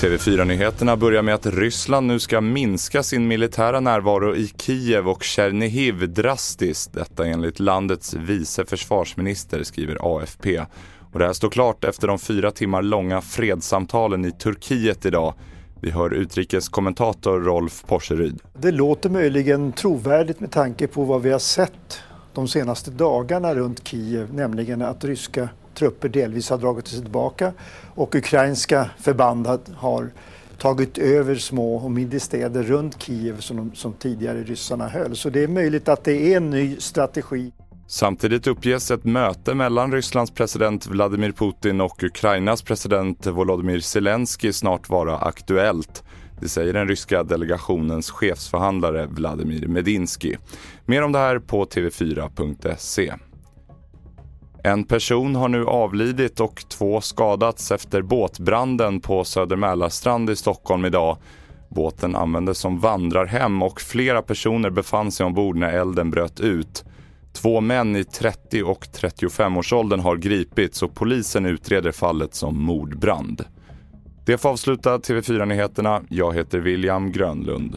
TV4-nyheterna börjar med att Ryssland nu ska minska sin militära närvaro i Kiev och Tjernihiv drastiskt. Detta enligt landets vice försvarsminister, skriver AFP. Och det här står klart efter de fyra timmar långa fredssamtalen i Turkiet idag. Vi hör utrikeskommentator Rolf Porseryd. Det låter möjligen trovärdigt med tanke på vad vi har sett de senaste dagarna runt Kiev, nämligen att ryska trupper delvis har dragit sig tillbaka och ukrainska förband har tagit över små och mindre städer runt Kiev som, de, som tidigare ryssarna höll. Så det är möjligt att det är en ny strategi. Samtidigt uppges ett möte mellan Rysslands president Vladimir Putin och Ukrainas president Volodymyr Zelensky snart vara aktuellt. Det säger den ryska delegationens chefsförhandlare Vladimir Medinsky. Mer om det här på tv4.se. En person har nu avlidit och två skadats efter båtbranden på Södermälarstrand i Stockholm idag. Båten användes som vandrarhem och flera personer befann sig ombord när elden bröt ut. Två män i 30 och 35-årsåldern har gripits och polisen utreder fallet som mordbrand. Det får avsluta TV4-nyheterna. Jag heter William Grönlund.